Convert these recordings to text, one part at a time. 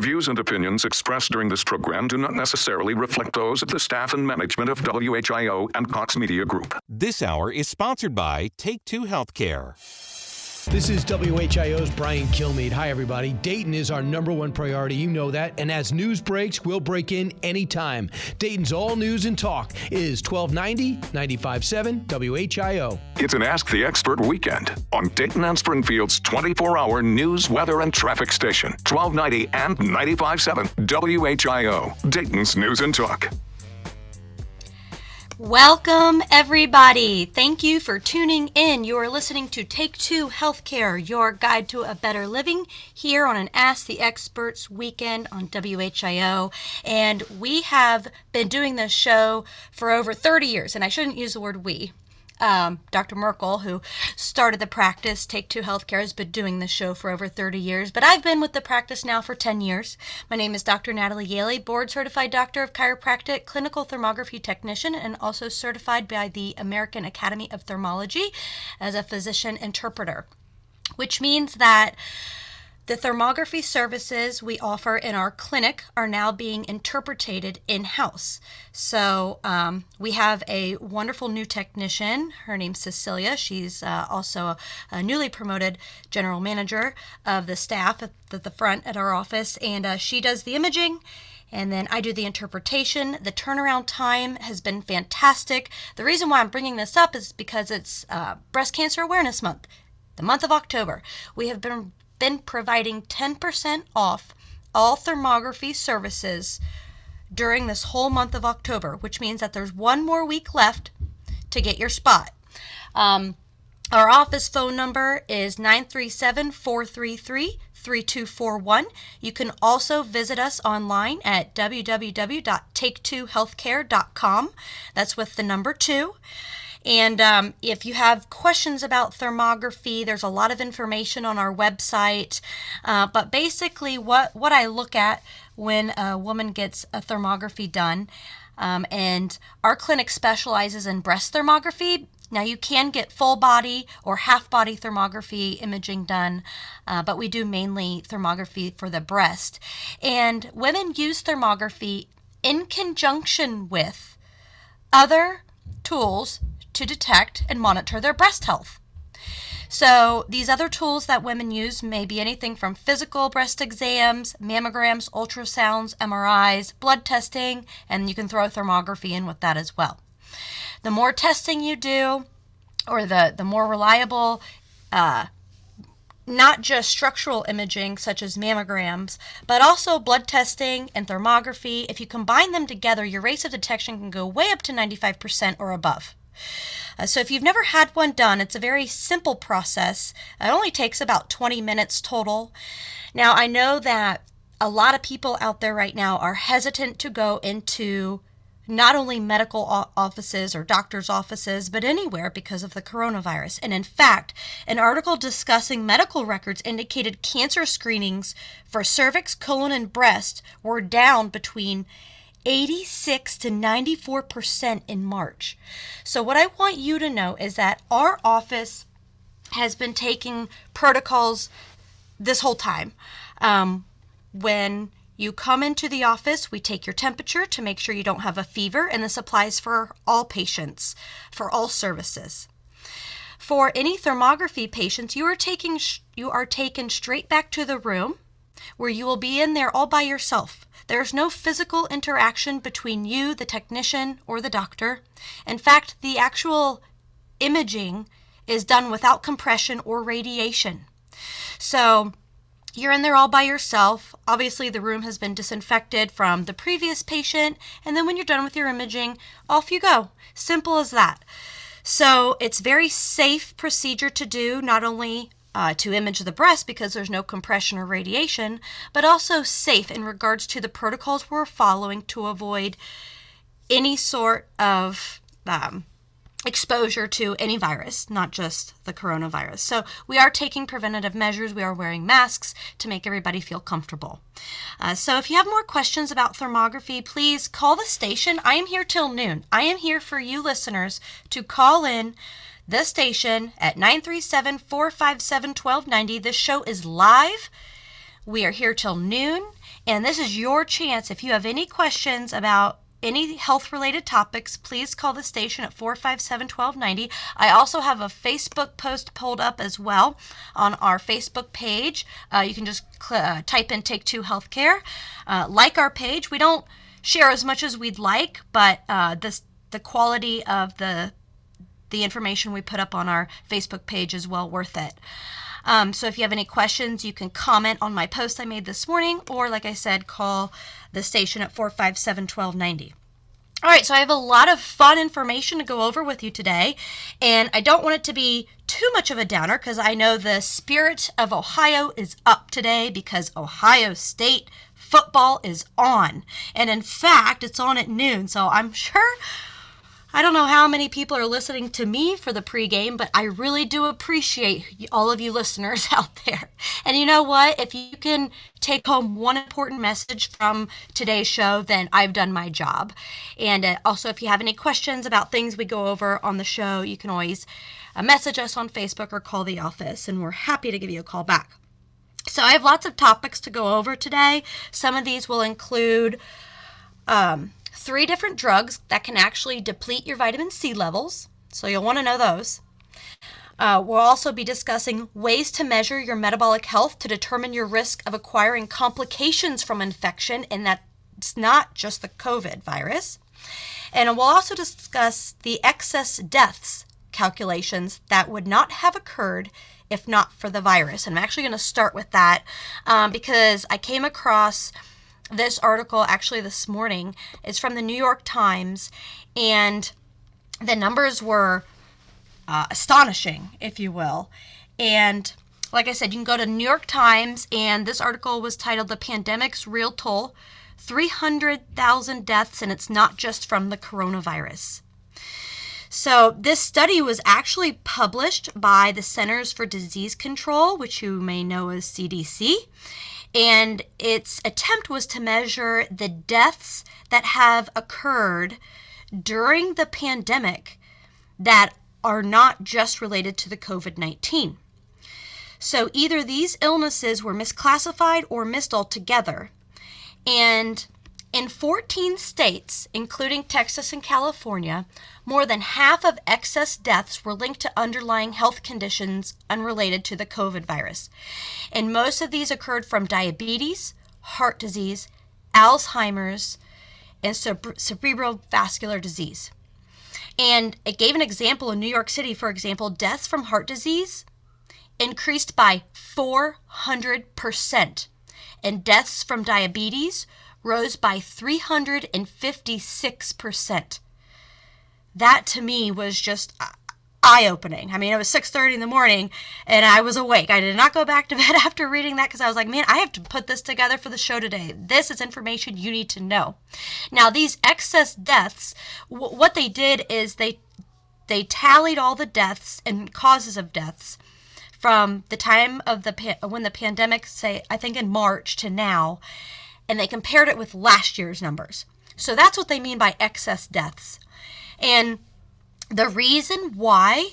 The views and opinions expressed during this program do not necessarily reflect those of the staff and management of WHIO and Cox Media Group. This hour is sponsored by Take Two Healthcare. This is WHIO's Brian Kilmeade. Hi, everybody. Dayton is our number one priority. You know that. And as news breaks, we'll break in anytime. Dayton's all news and talk is 1290 957 WHIO. It's an Ask the Expert weekend on Dayton and Springfield's 24 hour news, weather, and traffic station, 1290 and 957 WHIO, Dayton's News and Talk. Welcome, everybody. Thank you for tuning in. You are listening to Take Two Healthcare, your guide to a better living, here on an Ask the Experts weekend on WHIO. And we have been doing this show for over 30 years, and I shouldn't use the word we um, Dr. Merkel, who started the practice, Take Two Healthcare, has been doing this show for over 30 years, but I've been with the practice now for 10 years. My name is Dr. Natalie Gailey, board certified doctor of chiropractic, clinical thermography technician, and also certified by the American Academy of Thermology as a physician interpreter, which means that the thermography services we offer in our clinic are now being interpreted in house. So um, we have a wonderful new technician. Her name's Cecilia. She's uh, also a, a, newly promoted general manager of the staff at the, the front at our office, and uh, she does the imaging and then I do the interpretation. The turnaround time has been fantastic. The reason why I'm bringing this up is because it's uh, Breast Cancer Awareness Month, the month of October. We have been been providing 10% off all thermography services during this whole month of October, which means that there's one more week left to get your spot. Um, our office phone number is 937 433 3241. You can also visit us online at www.take2healthcare.com. That's with the number two. And um, if you have questions about thermography, there's a lot of information on our website. Uh, but basically, what, what I look at when a woman gets a thermography done, um, and our clinic specializes in breast thermography. Now, you can get full body or half body thermography imaging done, uh, but we do mainly thermography for the breast. And women use thermography in conjunction with other tools to detect and monitor their breast health. So, these other tools that women use may be anything from physical breast exams, mammograms, ultrasounds, MRIs, blood testing, and you can throw thermography in with that as well. The more testing you do, or the, the more reliable, uh, not just structural imaging such as mammograms, but also blood testing and thermography. If you combine them together, your rates of detection can go way up to 95% or above. Uh, so if you've never had one done, it's a very simple process. It only takes about 20 minutes total. Now, I know that a lot of people out there right now are hesitant to go into not only medical offices or doctors' offices, but anywhere because of the coronavirus. And in fact, an article discussing medical records indicated cancer screenings for cervix, colon, and breast were down between 86 to 94% in March. So, what I want you to know is that our office has been taking protocols this whole time. Um, when you come into the office, we take your temperature to make sure you don't have a fever, and this applies for all patients, for all services. For any thermography patients, you are taking you are taken straight back to the room where you will be in there all by yourself. There's no physical interaction between you, the technician, or the doctor. In fact, the actual imaging is done without compression or radiation. So, you're in there all by yourself. Obviously, the room has been disinfected from the previous patient, and then when you're done with your imaging, off you go. Simple as that. So, it's very safe procedure to do, not only uh, to image the breast because there's no compression or radiation, but also safe in regards to the protocols we're following to avoid any sort of um, exposure to any virus, not just the coronavirus. So we are taking preventative measures. We are wearing masks to make everybody feel comfortable. Uh, so if you have more questions about thermography, please call the station. I am here till noon. I am here for you listeners to call in the station at 937 457 1290. This show is live. We are here till noon. And this is your chance. If you have any questions about any health related topics, please call the station at 457 1290. I also have a Facebook post pulled up as well on our Facebook page. Uh, you can just cl- uh, type in Take Two Healthcare. Uh, like our page. We don't share as much as we'd like, but uh, this, the quality of the the information we put up on our Facebook page is well worth it. Um, so if you have any questions, you can comment on my post I made this morning, or like I said, call the station at 457 1290. All right, so I have a lot of fun information to go over with you today, and I don't want it to be too much of a downer because I know the spirit of Ohio is up today because Ohio State football is on. And in fact, it's on at noon, so I'm sure I don't know how many people are listening to me for the pregame, but I really do appreciate all of you listeners out there. And you know what? If you can take home one important message from today's show, then I've done my job. And uh, also, if you have any questions about things we go over on the show, you can always uh, message us on Facebook or call the office, and we're happy to give you a call back. So, I have lots of topics to go over today. Some of these will include. Um, three different drugs that can actually deplete your vitamin C levels. So you'll want to know those. Uh, we'll also be discussing ways to measure your metabolic health to determine your risk of acquiring complications from infection, and that's not just the COVID virus. And we'll also discuss the excess deaths calculations that would not have occurred if not for the virus. And I'm actually going to start with that um, because I came across this article actually this morning is from the New York Times, and the numbers were uh, astonishing, if you will. And like I said, you can go to New York Times, and this article was titled The Pandemic's Real Toll 300,000 Deaths, and it's not just from the coronavirus. So, this study was actually published by the Centers for Disease Control, which you may know as CDC, and its attempt was to measure the deaths that have occurred during the pandemic that are not just related to the COVID 19. So either these illnesses were misclassified or missed altogether. And in 14 states, including Texas and California, more than half of excess deaths were linked to underlying health conditions unrelated to the COVID virus. And most of these occurred from diabetes, heart disease, Alzheimer's, and cerebral vascular disease. And it gave an example in New York City, for example, deaths from heart disease increased by 400%, and deaths from diabetes rose by 356%. That to me was just uh, eye-opening. I mean, it was 6:30 in the morning and I was awake. I did not go back to bed after reading that cuz I was like, "Man, I have to put this together for the show today. This is information you need to know." Now, these excess deaths, w- what they did is they they tallied all the deaths and causes of deaths from the time of the when the pandemic say I think in March to now and they compared it with last year's numbers. So that's what they mean by excess deaths. And the reason why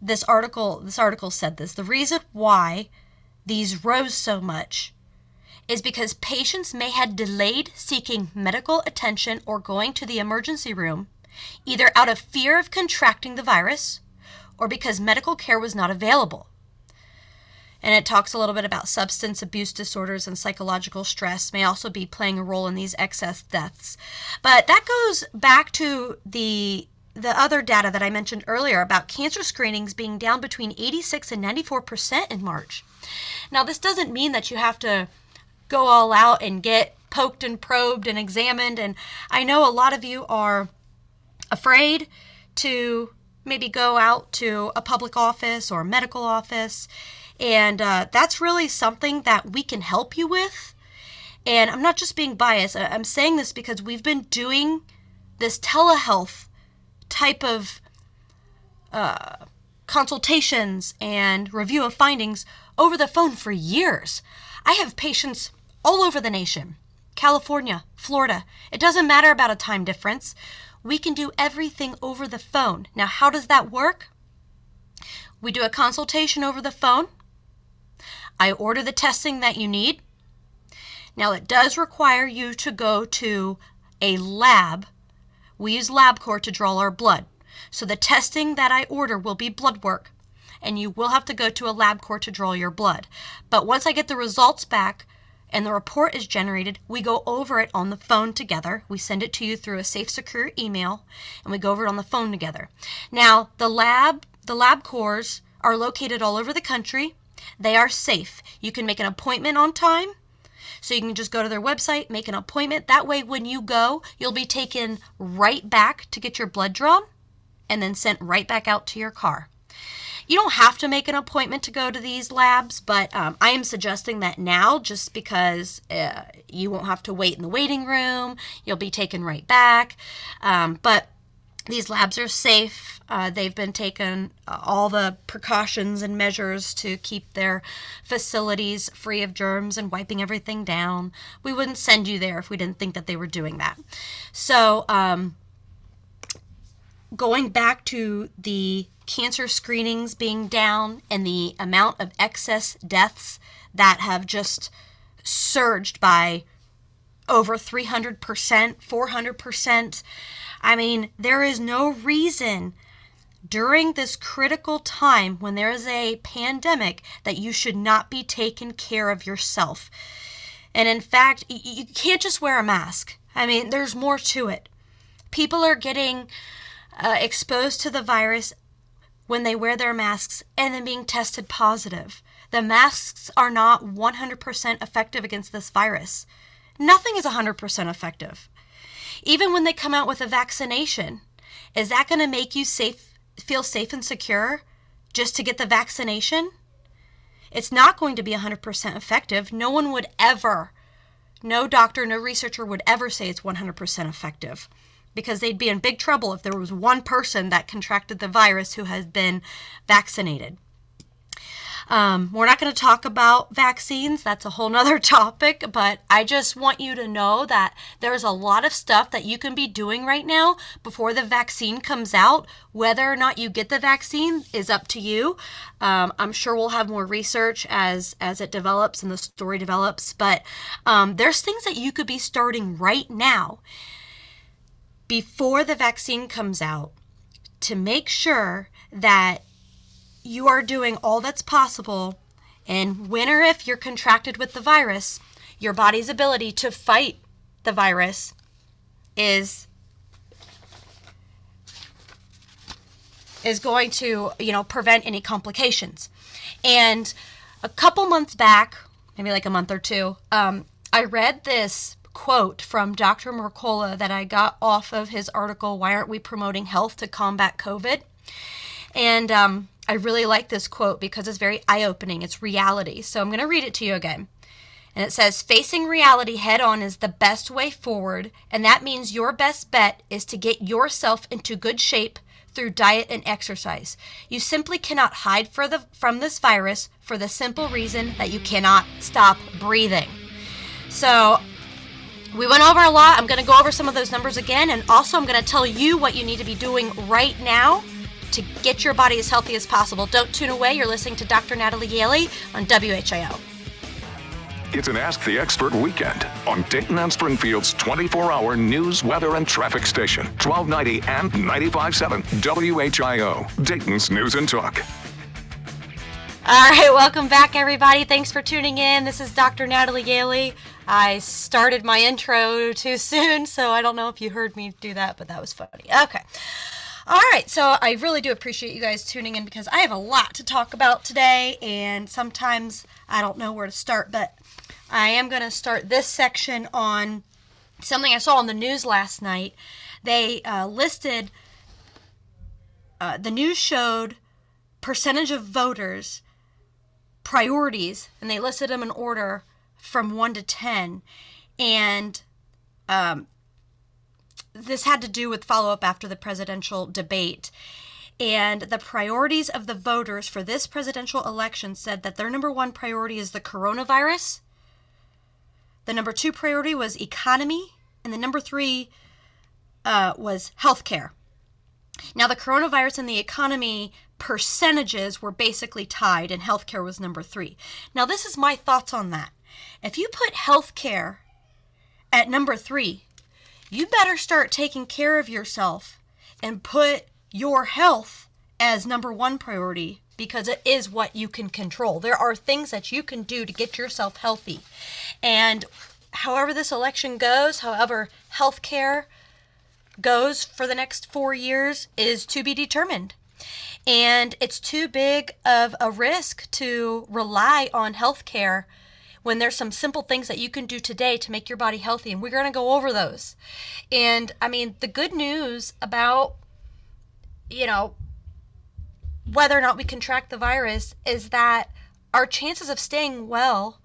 this article this article said this, the reason why these rose so much is because patients may have delayed seeking medical attention or going to the emergency room either out of fear of contracting the virus or because medical care was not available and it talks a little bit about substance abuse disorders and psychological stress may also be playing a role in these excess deaths. But that goes back to the the other data that I mentioned earlier about cancer screenings being down between 86 and 94% in March. Now, this doesn't mean that you have to go all out and get poked and probed and examined. And I know a lot of you are afraid to maybe go out to a public office or a medical office and uh, that's really something that we can help you with. And I'm not just being biased, I'm saying this because we've been doing this telehealth type of uh, consultations and review of findings over the phone for years. I have patients all over the nation California, Florida. It doesn't matter about a time difference. We can do everything over the phone. Now, how does that work? We do a consultation over the phone. I order the testing that you need. Now, it does require you to go to a lab. We use LabCorp to draw our blood. So the testing that I order will be blood work, and you will have to go to a LabCorp to draw your blood. But once I get the results back, and the report is generated, we go over it on the phone together. We send it to you through a safe, secure email, and we go over it on the phone together. Now, the lab, the LabCorps are located all over the country. They are safe. You can make an appointment on time. So you can just go to their website, make an appointment. That way, when you go, you'll be taken right back to get your blood drawn and then sent right back out to your car. You don't have to make an appointment to go to these labs, but um, I am suggesting that now just because uh, you won't have to wait in the waiting room. You'll be taken right back. Um, but these labs are safe. Uh, they've been taken uh, all the precautions and measures to keep their facilities free of germs and wiping everything down. We wouldn't send you there if we didn't think that they were doing that. So, um, going back to the cancer screenings being down and the amount of excess deaths that have just surged by over 300%, 400%. I mean, there is no reason during this critical time when there is a pandemic that you should not be taking care of yourself. And in fact, you can't just wear a mask. I mean, there's more to it. People are getting uh, exposed to the virus when they wear their masks and then being tested positive. The masks are not 100% effective against this virus. Nothing is 100% effective. Even when they come out with a vaccination, is that going to make you safe feel safe and secure just to get the vaccination? It's not going to be 100% effective. No one would ever, no doctor, no researcher would ever say it's 100% effective because they'd be in big trouble if there was one person that contracted the virus who has been vaccinated. Um, we're not going to talk about vaccines, that's a whole nother topic, but I just want you to know that there's a lot of stuff that you can be doing right now before the vaccine comes out. Whether or not you get the vaccine is up to you. Um, I'm sure we'll have more research as as it develops and the story develops, but um, there's things that you could be starting right now before the vaccine comes out to make sure that you are doing all that's possible. And when or if you're contracted with the virus, your body's ability to fight the virus is is going to, you know, prevent any complications. And a couple months back, maybe like a month or two, um, I read this quote from Dr. Mercola that I got off of his article, Why Aren't We Promoting Health to Combat COVID? And um, I really like this quote because it's very eye opening. It's reality. So I'm going to read it to you again. And it says, Facing reality head on is the best way forward, and that means your best bet is to get yourself into good shape through diet and exercise. You simply cannot hide the, from this virus for the simple reason that you cannot stop breathing. So we went over a lot. I'm going to go over some of those numbers again, and also I'm going to tell you what you need to be doing right now to get your body as healthy as possible. Don't tune away. You're listening to Dr. Natalie Gailey on WHIO. It's an Ask the Expert weekend on Dayton and Springfield's 24 hour news, weather, and traffic station, 1290 and 957 WHIO, Dayton's News and Talk. All right, welcome back, everybody. Thanks for tuning in. This is Dr. Natalie Gailey. I started my intro too soon, so I don't know if you heard me do that, but that was funny. Okay. All right, so I really do appreciate you guys tuning in because I have a lot to talk about today, and sometimes I don't know where to start, but I am going to start this section on something I saw on the news last night. They uh, listed, uh, the news showed percentage of voters priorities, and they listed them in order from 1 to 10 and um, this had to do with follow up after the presidential debate. And the priorities of the voters for this presidential election said that their number one priority is the coronavirus. The number two priority was economy. And the number three uh, was healthcare. Now the coronavirus and the economy percentages were basically tied and healthcare was number three. Now this is my thoughts on that. If you put healthcare at number three, you better start taking care of yourself and put your health as number one priority because it is what you can control. There are things that you can do to get yourself healthy. And however this election goes, however healthcare goes for the next four years, is to be determined. And it's too big of a risk to rely on healthcare when there's some simple things that you can do today to make your body healthy. And we're going to go over those. And I mean, the good news about, you know, whether or not we contract the virus is that our chances of staying well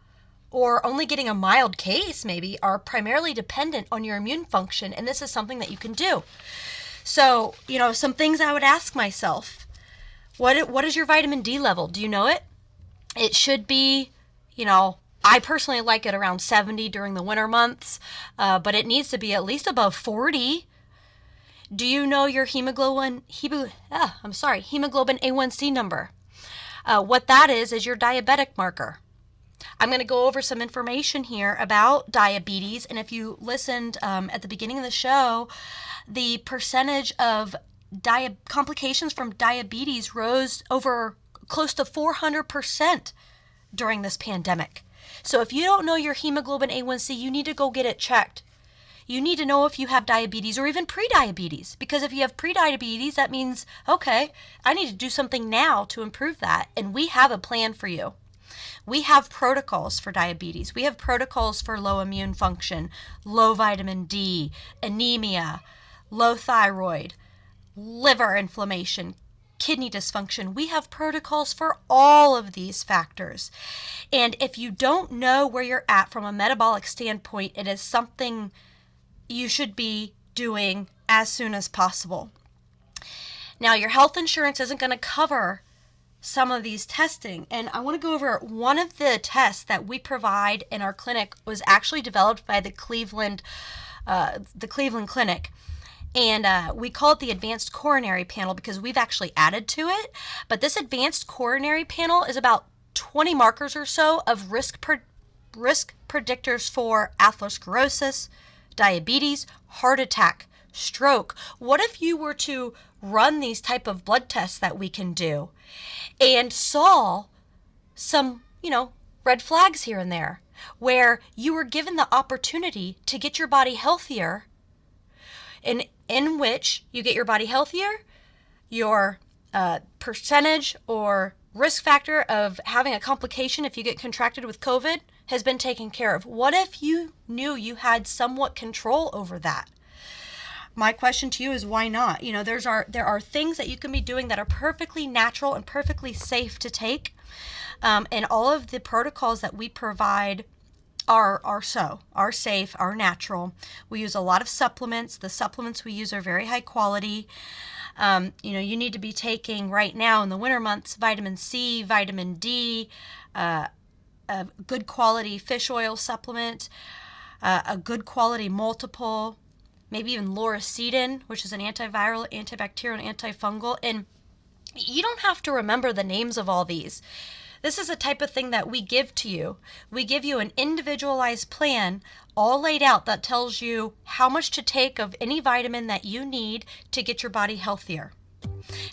or only getting a mild case maybe are primarily dependent on your immune function and this is something that you can do so you know some things i would ask myself what what is your vitamin d level do you know it it should be you know i personally like it around 70 during the winter months uh, but it needs to be at least above 40 do you know your hemoglobin? Hemo, ah, I'm sorry, hemoglobin A1C number. Uh, what that is is your diabetic marker. I'm going to go over some information here about diabetes, and if you listened um, at the beginning of the show, the percentage of complications from diabetes rose over close to 400% during this pandemic. So if you don't know your hemoglobin A1C, you need to go get it checked you need to know if you have diabetes or even prediabetes. Because if you have prediabetes, that means, okay, I need to do something now to improve that. And we have a plan for you. We have protocols for diabetes. We have protocols for low immune function, low vitamin D, anemia, low thyroid, liver inflammation, kidney dysfunction. We have protocols for all of these factors. And if you don't know where you're at from a metabolic standpoint, it is something you should be doing as soon as possible. Now, your health insurance isn't going to cover some of these testing, and I want to go over one of the tests that we provide in our clinic was actually developed by the Cleveland, uh, the Cleveland Clinic. And uh, we call it the Advanced Coronary Panel because we've actually added to it. But this Advanced Coronary Panel is about 20 markers or so of risk per- risk predictors for atherosclerosis, diabetes, heart attack, stroke. What if you were to run these type of blood tests that we can do and saw some, you know, red flags here and there where you were given the opportunity to get your body healthier in in which you get your body healthier, your uh, percentage or risk factor of having a complication if you get contracted with COVID has been taken care of. What if you knew you had somewhat control over that? My question to you is why not? You know, there's are there are things that you can be doing that are perfectly natural and perfectly safe to take. Um, and all of the protocols that we provide are are so are safe are natural we use a lot of supplements the supplements we use are very high quality um, you know you need to be taking right now in the winter months vitamin c vitamin d uh, a good quality fish oil supplement, uh, a good quality multiple, maybe even lauricidin, which is an antiviral, antibacterial, and antifungal. And you don't have to remember the names of all these. This is a type of thing that we give to you. We give you an individualized plan all laid out that tells you how much to take of any vitamin that you need to get your body healthier.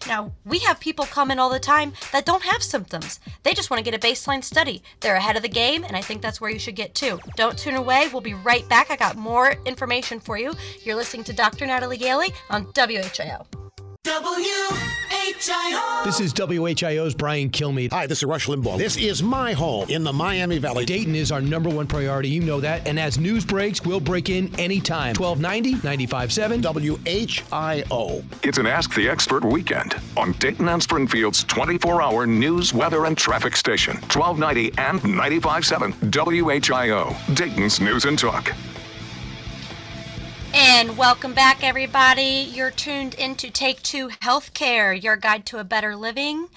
Now, we have people come in all the time that don't have symptoms. They just want to get a baseline study. They're ahead of the game, and I think that's where you should get to. Don't tune away. We'll be right back. I got more information for you. You're listening to Dr. Natalie Gailey on WHIO. WHIO. This is WHIO's Brian Kilmeade. Hi, this is Rush Limbaugh. This is my home in the Miami Valley. Dayton is our number one priority. You know that. And as news breaks, we'll break in anytime. 1290, 95.7. WHIO. It's an Ask the Expert weekend on Dayton and Springfield's 24 hour news, weather, and traffic station. 1290 and 95.7 WHIO. Dayton's News and Talk. And welcome back, everybody. You're tuned into Take Two Healthcare, your guide to a better living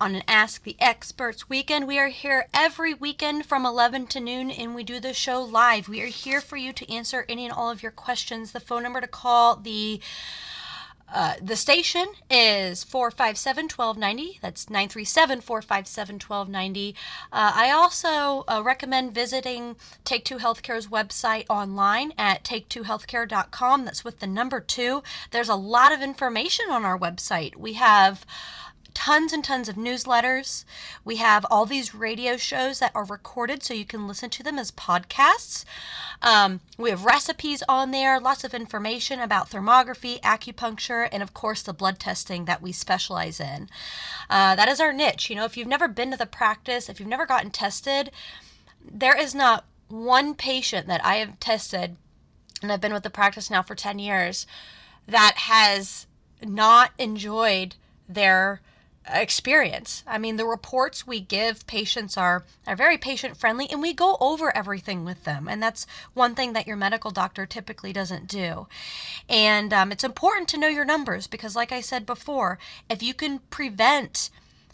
on an Ask the Experts weekend. We are here every weekend from 11 to noon and we do the show live. We are here for you to answer any and all of your questions. The phone number to call, the Uh, the station is 457 1290. That's 937 457 1290. Uh, I also uh, recommend visiting Take Two Healthcare's website online at take2healthcare.com. That's with the number two. There's a lot of information on our website. We have tons and tons of newsletters. We have all these radio shows that are recorded so you can listen to them as podcasts. Um, we have recipes on there, lots of information about thermography, acupuncture, and of course the blood testing that we specialize in. Uh, that is our niche. You know, if you've never been to the practice, if you've never gotten tested, there is not one patient that I have tested, and I've been with the practice now for 10 years, that has not enjoyed their experience. I mean, the reports we give patients are are very patient friendly and we go over everything with them. And that's one thing that your medical doctor typically doesn't do. And um, it's important to know your numbers because, like I said before, if you can prevent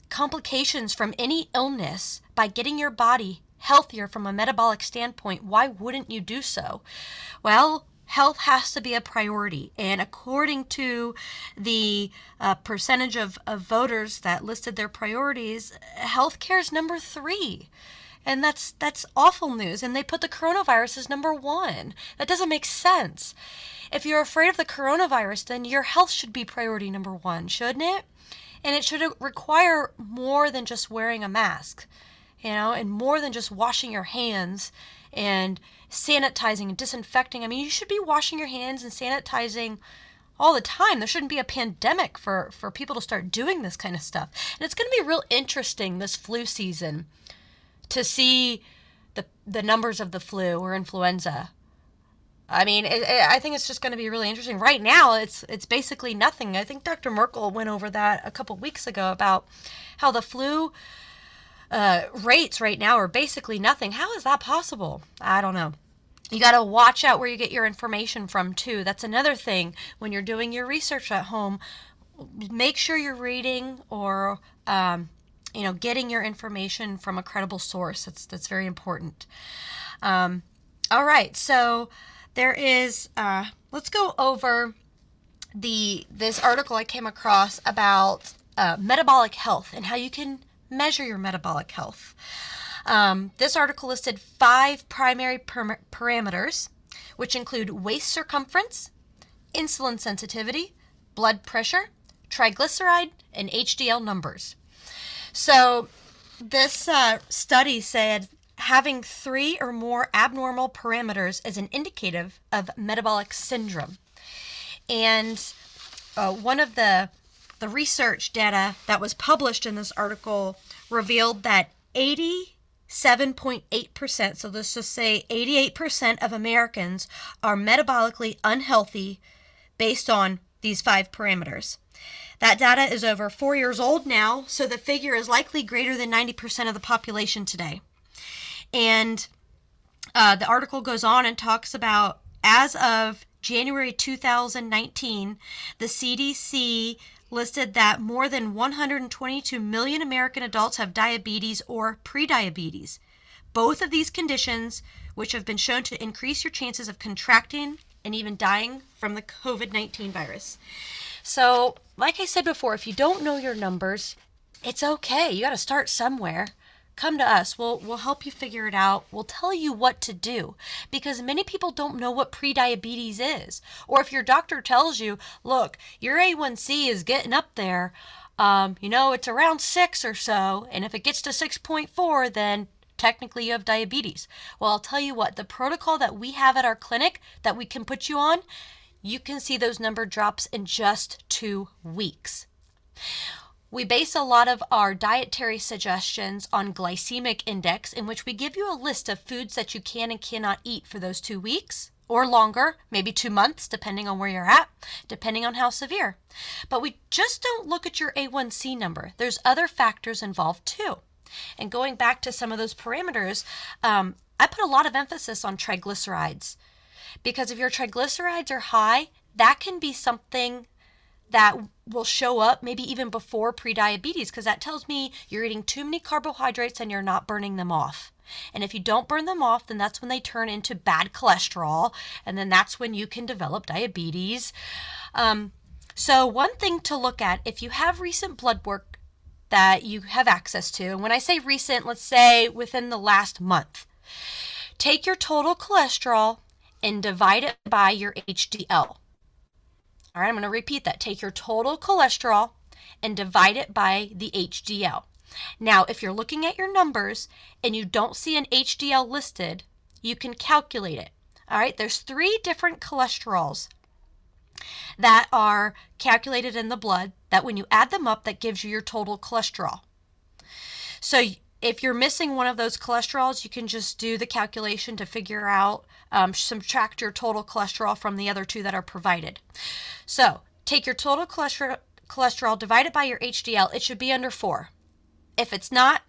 complications from any illness by getting your body healthier from a metabolic standpoint, why wouldn't you do so? Well, health has to be a priority. And according to the uh, percentage of, of voters that listed their priorities, healthcare is number three. And that's that's awful news. And they put the coronavirus as number one. That doesn't make sense. If you're afraid of the coronavirus, then your health should be priority number one, shouldn't it? And it should require more than just wearing a mask, you know, and more than just washing your hands and sanitizing and disinfecting. I mean, you should be washing your hands and sanitizing all the time. There shouldn't be a pandemic for, for people to start doing this kind of stuff. And it's going to be real interesting this flu season to see the, the numbers of the flu or influenza. I mean, it, it, I think it's just going to be really interesting. Right now, it's it's basically nothing. I think Dr. Merkel went over that a couple weeks ago about how the flu uh, rates right now are basically nothing. How is that possible? I don't know. You got to watch out where you get your information from, too. That's another thing when you're doing your research at home. Make sure you're reading or, um, you know, getting your information from a credible source. That's, that's very important. Um, all right. So there is, uh, let's go over the this article I came across about uh, metabolic health and how you can measure your metabolic health. Um, this article listed five primary per- parameters, which include waist circumference, insulin sensitivity, blood pressure, triglyceride, and HDL numbers. So, this uh, study said having three or more abnormal parameters is an indicative of metabolic syndrome. And uh, one of the the research data that was published in this article revealed that 87.8%, so let's just say 88% of Americans are metabolically unhealthy based on these five parameters. That data is over four years old now, so the figure is likely greater than 90% of the population today. And uh, the article goes on and talks about as of January 2019, the CDC listed that more than 122 million American adults have diabetes or prediabetes. Both of these conditions, which have been shown to increase your chances of contracting and even dying from the COVID 19 virus. So, like I said before, if you don't know your numbers, it's okay. You got to start somewhere come to us. We'll we'll help you figure it out. We'll tell you what to do because many people don't know what prediabetes is. Or if your doctor tells you, "Look, your A1C is getting up there. Um, you know, it's around 6 or so, and if it gets to 6.4, then technically you have diabetes." Well, I'll tell you what, the protocol that we have at our clinic that we can put you on, you can see those number drops in just 2 weeks. We base a lot of our dietary suggestions on glycemic index, in which we give you a list of foods that you can and cannot eat for those two weeks or longer, maybe two months, depending on where you're at, depending on how severe. But we just don't look at your A1C number. There's other factors involved too. And going back to some of those parameters, um, I put a lot of emphasis on triglycerides because if your triglycerides are high, that can be something that will show up maybe even before prediabetes because that tells me you're eating too many carbohydrates and you're not burning them off. And if you don't burn them off, then that's when they turn into bad cholesterol, and then that's when you can develop diabetes. Um, So, one thing to look at if you have recent blood work that you have access to, and when I say recent, let's say within the last month, take your total cholesterol and divide it by your HDL. All right, I'm going to repeat that. Take your total cholesterol and divide it by the HDL. Now, if you're looking at your numbers and you don't see an HDL listed, you can calculate it. All right, there's three different cholesterols that are calculated in the blood that when you add them up that gives you your total cholesterol. So if you're missing one of those cholesterols, you can just do the calculation to figure out, um, subtract your total cholesterol from the other two that are provided. So take your total cholesterol, cholesterol, divide it by your HDL. It should be under four. If it's not,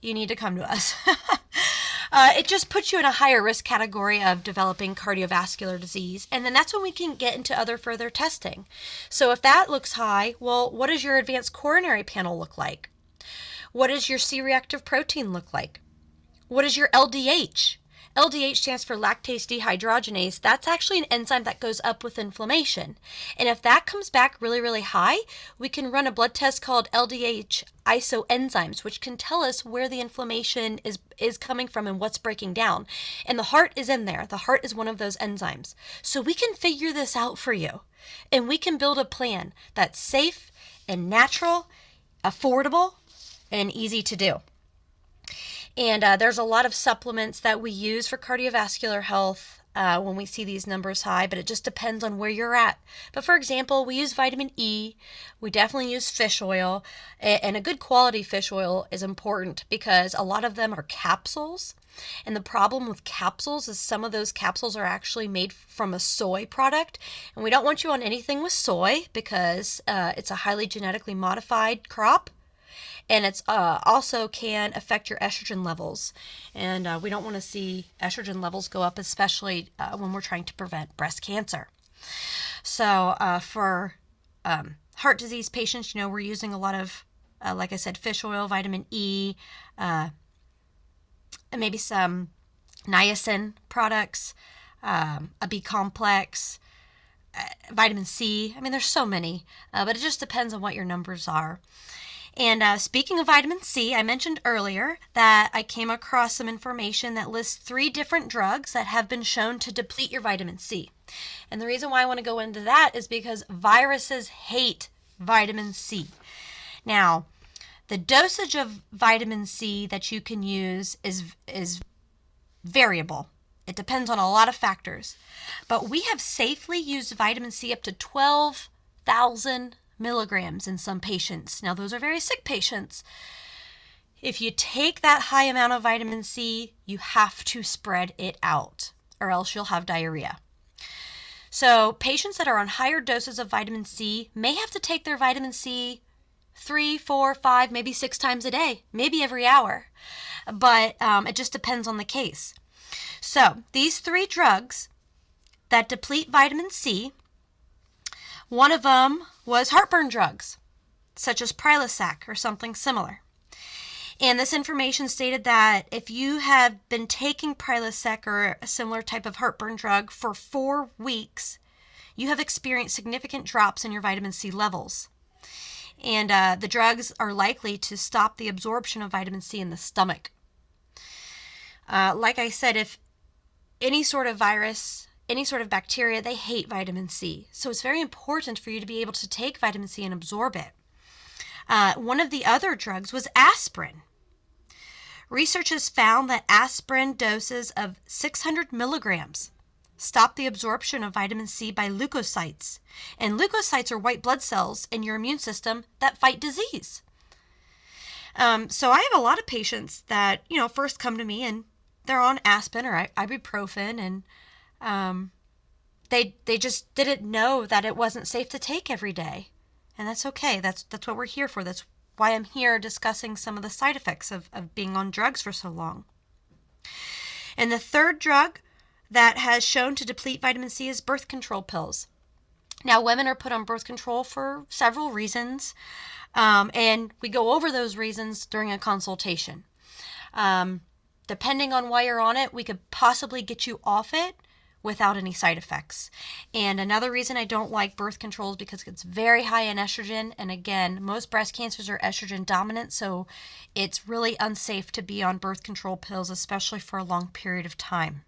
you need to come to us. uh, it just puts you in a higher risk category of developing cardiovascular disease. And then that's when we can get into other further testing. So if that looks high, well, what does your advanced coronary panel look like? What does your C reactive protein look like? What is your LDH? LDH stands for lactate dehydrogenase. That's actually an enzyme that goes up with inflammation. And if that comes back really, really high, we can run a blood test called LDH isoenzymes, which can tell us where the inflammation is, is coming from and what's breaking down. And the heart is in there. The heart is one of those enzymes. So we can figure this out for you. And we can build a plan that's safe and natural, affordable, and easy to do. And uh, there's a lot of supplements that we use for cardiovascular health uh, when we see these numbers high, but it just depends on where you're at. But for example, we use vitamin E, we definitely use fish oil, and a good quality fish oil is important because a lot of them are capsules. And the problem with capsules is some of those capsules are actually made from a soy product. And we don't want you on anything with soy because uh, it's a highly genetically modified crop and it's uh, also can affect your estrogen levels. And uh, we don't want to see estrogen levels go up especially uh, when we're trying to prevent breast cancer. So uh, for um, heart disease patients you know we're using a lot of uh, like i said fish oil vitamin e uh, and maybe some niacin products um, a b complex vitamin c. I mean there's so many but it just depends on what your numbers are and uh, speaking of vitamin C, I mentioned earlier that I came across some information that lists three different drugs that have been shown to deplete your vitamin C. And the reason why I want to go into that is because viruses hate vitamin C. Now, the dosage of vitamin C that you can use is is variable. It depends on a lot of factors. But we have safely used vitamin C up to 12,000 milligrams in some patients. Now, those are very sick patients. If you take that high amount of vitamin C, you have to spread it out, or else you'll have diarrhea. So, patients that are on higher doses of vitamin C may have to take their vitamin C three, four, five, maybe six times a day, maybe every hour. But um, it just depends on the case. So, these three drugs that deplete vitamin C one of them was heartburn drugs, such as Prilosec or something similar. And this information stated that if you have been taking Prilosec or a similar type of heartburn drug for four weeks, you have experienced significant drops in your vitamin C levels. And uh, the drugs are likely to stop the absorption of vitamin C in the stomach. Uh, like I said, if any sort of virus any sort of bacteria, they hate vitamin C. So it's very important for you to be able to take vitamin C and absorb it. Uh, one of the other drugs was aspirin. Research has found that aspirin doses of 600 milligrams stop the absorption of vitamin C by leukocytes. And leukocytes are white blood cells in your immune system that fight disease. Um, so I have a lot of patients that, you know, first come to me and they're on aspirin or ibuprofen and um, they they just didn't know that it wasn't safe to take every day, and that's okay. That's that's what we're here for. That's why I'm here discussing some of the side effects of, of being on drugs for so long. And the third drug that has shown to deplete vitamin C is birth control pills. Now, women are put on birth control for several reasons, um, and we go over those reasons during a consultation. Um, depending on why you're on it, we could possibly get you off it without any side effects. And another reason I don't like birth control is because it's very high in estrogen. And again, most breast cancers are estrogen dominant, so it's really unsafe to be on birth control pills, especially for a long period of time.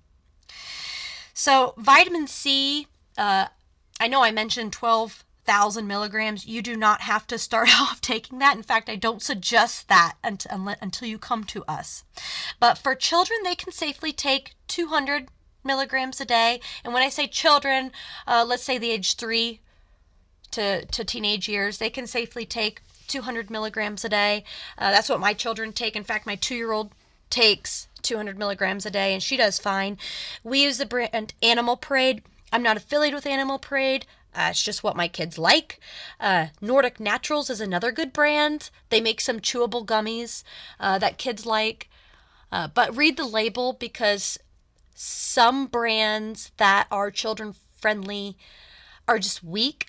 So, vitamin C, uh, I know I mentioned 12,000 milligrams. You do not have to start off taking that. In fact, I don't suggest that until, until you come to us. But for children, they can safely take 200 milligrams a day. And when I say children, uh, let's say the age three to, to teenage years, they can safely take 200 milligrams a day. Uh, that's what my children take. In fact, my two year old takes 200 milligrams a day and she does fine. We use the brand Animal Parade. I'm not affiliated with Animal Parade. Uh, it's just what my kids like. Uh, Nordic Naturals is another good brand. They make some chewable gummies uh, that kids like. Uh, but read the label because some brands that are children friendly are just weak.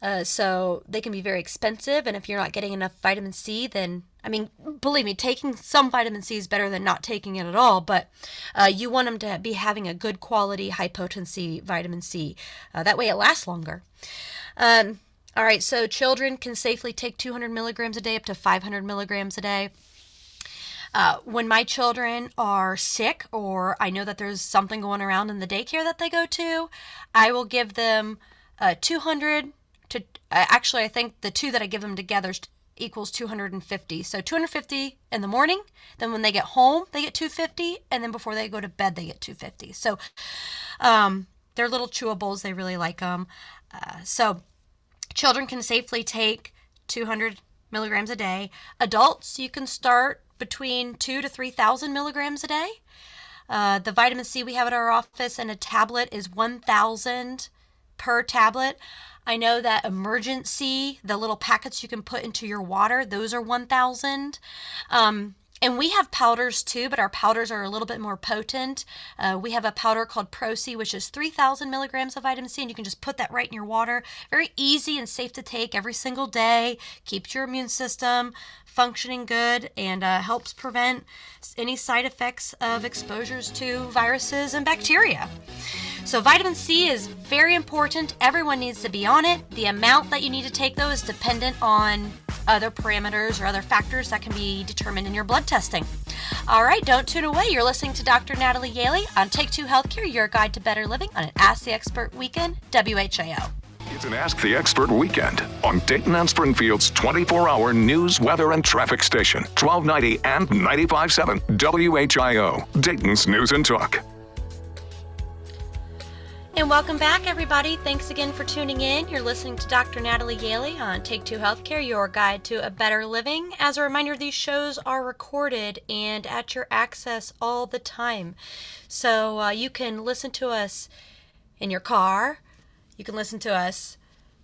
Uh, so they can be very expensive. And if you're not getting enough vitamin C, then, I mean, believe me, taking some vitamin C is better than not taking it at all. But uh, you want them to be having a good quality, high potency vitamin C. Uh, that way it lasts longer. Um, all right, so children can safely take 200 milligrams a day up to 500 milligrams a day. Uh, when my children are sick or I know that there's something going around in the daycare that they go to, I will give them uh, 200 to, uh, actually, I think the two that I give them together equals 250. So 250 in the morning, then when they get home, they get 250, and then before they go to bed, they get 250. So um, they're little chewables, they really like them. Uh, so children can safely take 200 milligrams a day. Adults, you can start between two to 3,000 milligrams a day. Uh, the vitamin C we have at our office and a tablet is 1,000 per tablet. I know that Emergen-C, the little packets you can put into your water, those are 1,000. Um, and we have powders too, but our powders are a little bit more potent. Uh, we have a powder called Pro-C, which is 3,000 milligrams of vitamin C, and you can just put that right in your water. Very easy and safe to take every single day. Keeps your immune system functioning good and uh, helps prevent any side effects of exposures to viruses and bacteria. So, vitamin C is very important. Everyone needs to be on it. The amount that you need to take, though, is dependent on other parameters or other factors that can be determined in your blood testing. All right, don't tune away. You're listening to Dr. Natalie Gailey on Take Two Healthcare, your guide to better living on an Ask the Expert weekend, WHIO. It's an Ask the Expert weekend on Dayton and Springfield's 24 hour news, weather, and traffic station, 1290 and 95.7 WHIO, Dayton's News and Talk. And welcome back, everybody. Thanks again for tuning in. You're listening to Dr. Natalie Gailey on Take Two Healthcare, your guide to a better living. As a reminder, these shows are recorded and at your access all the time. So uh, you can listen to us in your car, you can listen to us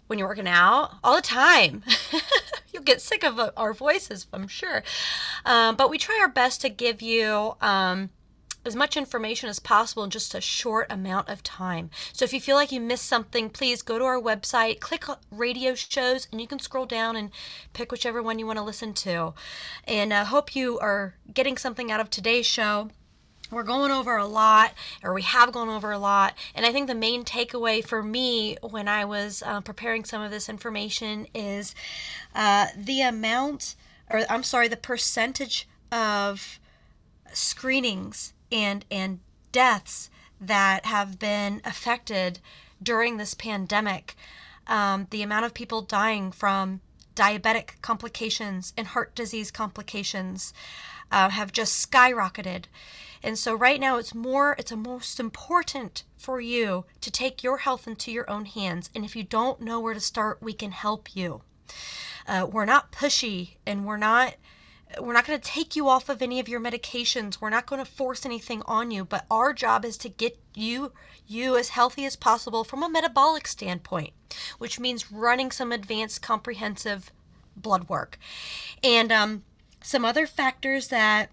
when you're working out all the time. You'll get sick of uh, our voices, I'm sure. Um, but we try our best to give you. Um, as much information as possible in just a short amount of time. So if you feel like you missed something, please go to our website, click radio shows, and you can scroll down and pick whichever one you want to listen to. And I hope you are getting something out of today's show we're going over a lot, or we have gone over a lot. And I think the main takeaway for me when I was uh, preparing some of this information is uh, the amount, or I'm sorry, the percentage of screenings and and deaths that have been affected during this pandemic. Um, the amount of people dying from diabetic complications and heart disease complications uh, have just skyrocketed. And so right now it's more it's a most important for you to take your health into your own hands. And if you don't know where to start, we can help you. Uh, we're not pushy and we're not we're not going to take you off of any of your medications. We're not going to force anything on you, but our job is to get you you as healthy as possible from a metabolic standpoint, which means running some advanced comprehensive blood work. And um, some other factors that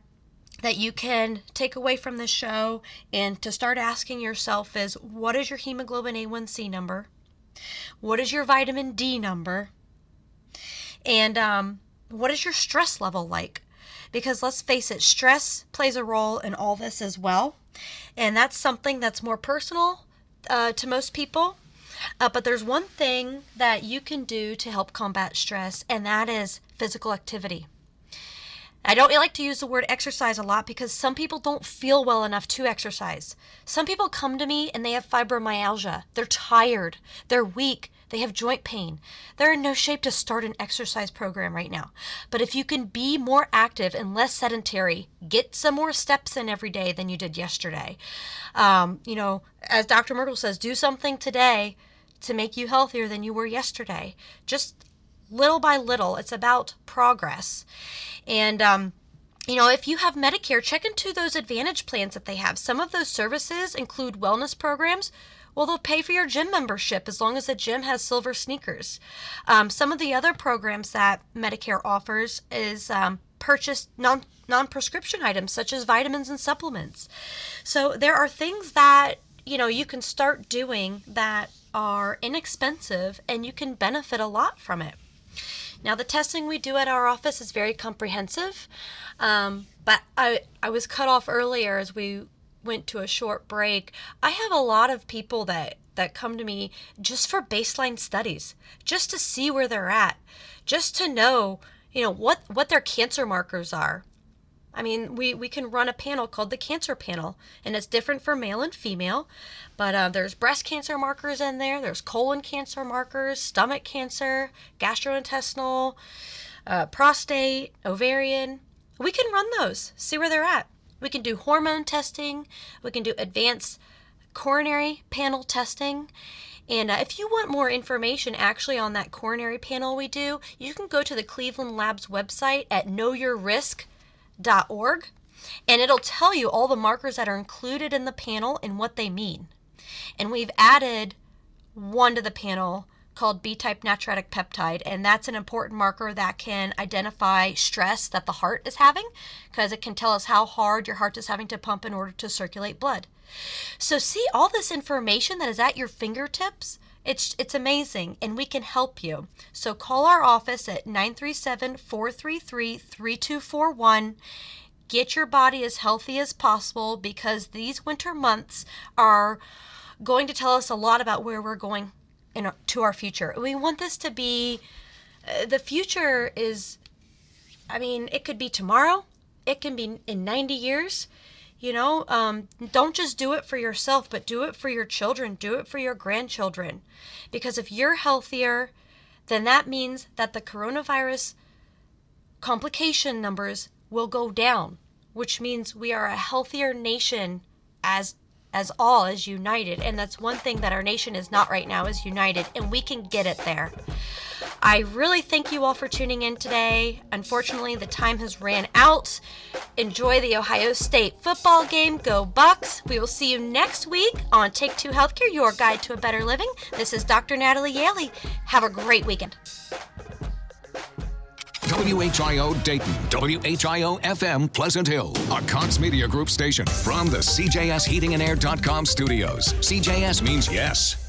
that you can take away from this show and to start asking yourself is what is your hemoglobin A1C number? What is your vitamin D number? And um, what is your stress level like? Because let's face it, stress plays a role in all this as well. And that's something that's more personal uh, to most people. Uh, but there's one thing that you can do to help combat stress, and that is physical activity. I don't like to use the word exercise a lot because some people don't feel well enough to exercise. Some people come to me and they have fibromyalgia. They're tired, they're weak, they have joint pain. They're in no shape to start an exercise program right now. But if you can be more active and less sedentary, get some more steps in every day than you did yesterday. Um, you know, as Dr. Merkel says, do something today to make you healthier than you were yesterday. Just little by little, it's about progress. And, um, you know, if you have Medicare, check into those Advantage plans that they have. Some of those services include wellness programs. Well, they'll pay for your gym membership as long as the gym has silver sneakers. Um, some of the other programs that Medicare offers is um, purchase non non prescription items such as vitamins and supplements. So there are things that you know you can start doing that are inexpensive and you can benefit a lot from it. Now, the testing we do at our office is very comprehensive, um, but I, I was cut off earlier as we went to a short break. I have a lot of people that, that come to me just for baseline studies, just to see where they're at, just to know, you know, what, what their cancer markers are. I mean, we, we can run a panel called the cancer panel, and it's different for male and female. But uh, there's breast cancer markers in there, there's colon cancer markers, stomach cancer, gastrointestinal, uh, prostate, ovarian. We can run those, see where they're at. We can do hormone testing, we can do advanced coronary panel testing. And uh, if you want more information actually on that coronary panel we do, you can go to the Cleveland Labs website at knowyourrisk.org and it'll tell you all the markers that are included in the panel and what they mean. And we've added one to the panel called B type natriuretic peptide, and that's an important marker that can identify stress that the heart is having because it can tell us how hard your heart is having to pump in order to circulate blood. So, see all this information that is at your fingertips. It's, it's amazing, and we can help you. So call our office at 937 433 3241. Get your body as healthy as possible because these winter months are going to tell us a lot about where we're going in, to our future. We want this to be uh, the future is, I mean, it could be tomorrow, it can be in 90 years. You know, um, don't just do it for yourself, but do it for your children, do it for your grandchildren. Because if you're healthier, then that means that the coronavirus complication numbers will go down, which means we are a healthier nation as as all as united and that's one thing that our nation is not right now is united and we can get it there I really thank you all for tuning in today. Unfortunately, the time has ran out. Enjoy the Ohio State football game. Go Bucks. We will see you next week on Take Two Healthcare, your guide to a better living. This is Dr. Natalie Gailey. Have a great weekend. WHIO Dayton, WHIO FM Pleasant Hill, a Cox Media Group station from the CJS Heating and Air.com studios. CJS means yes.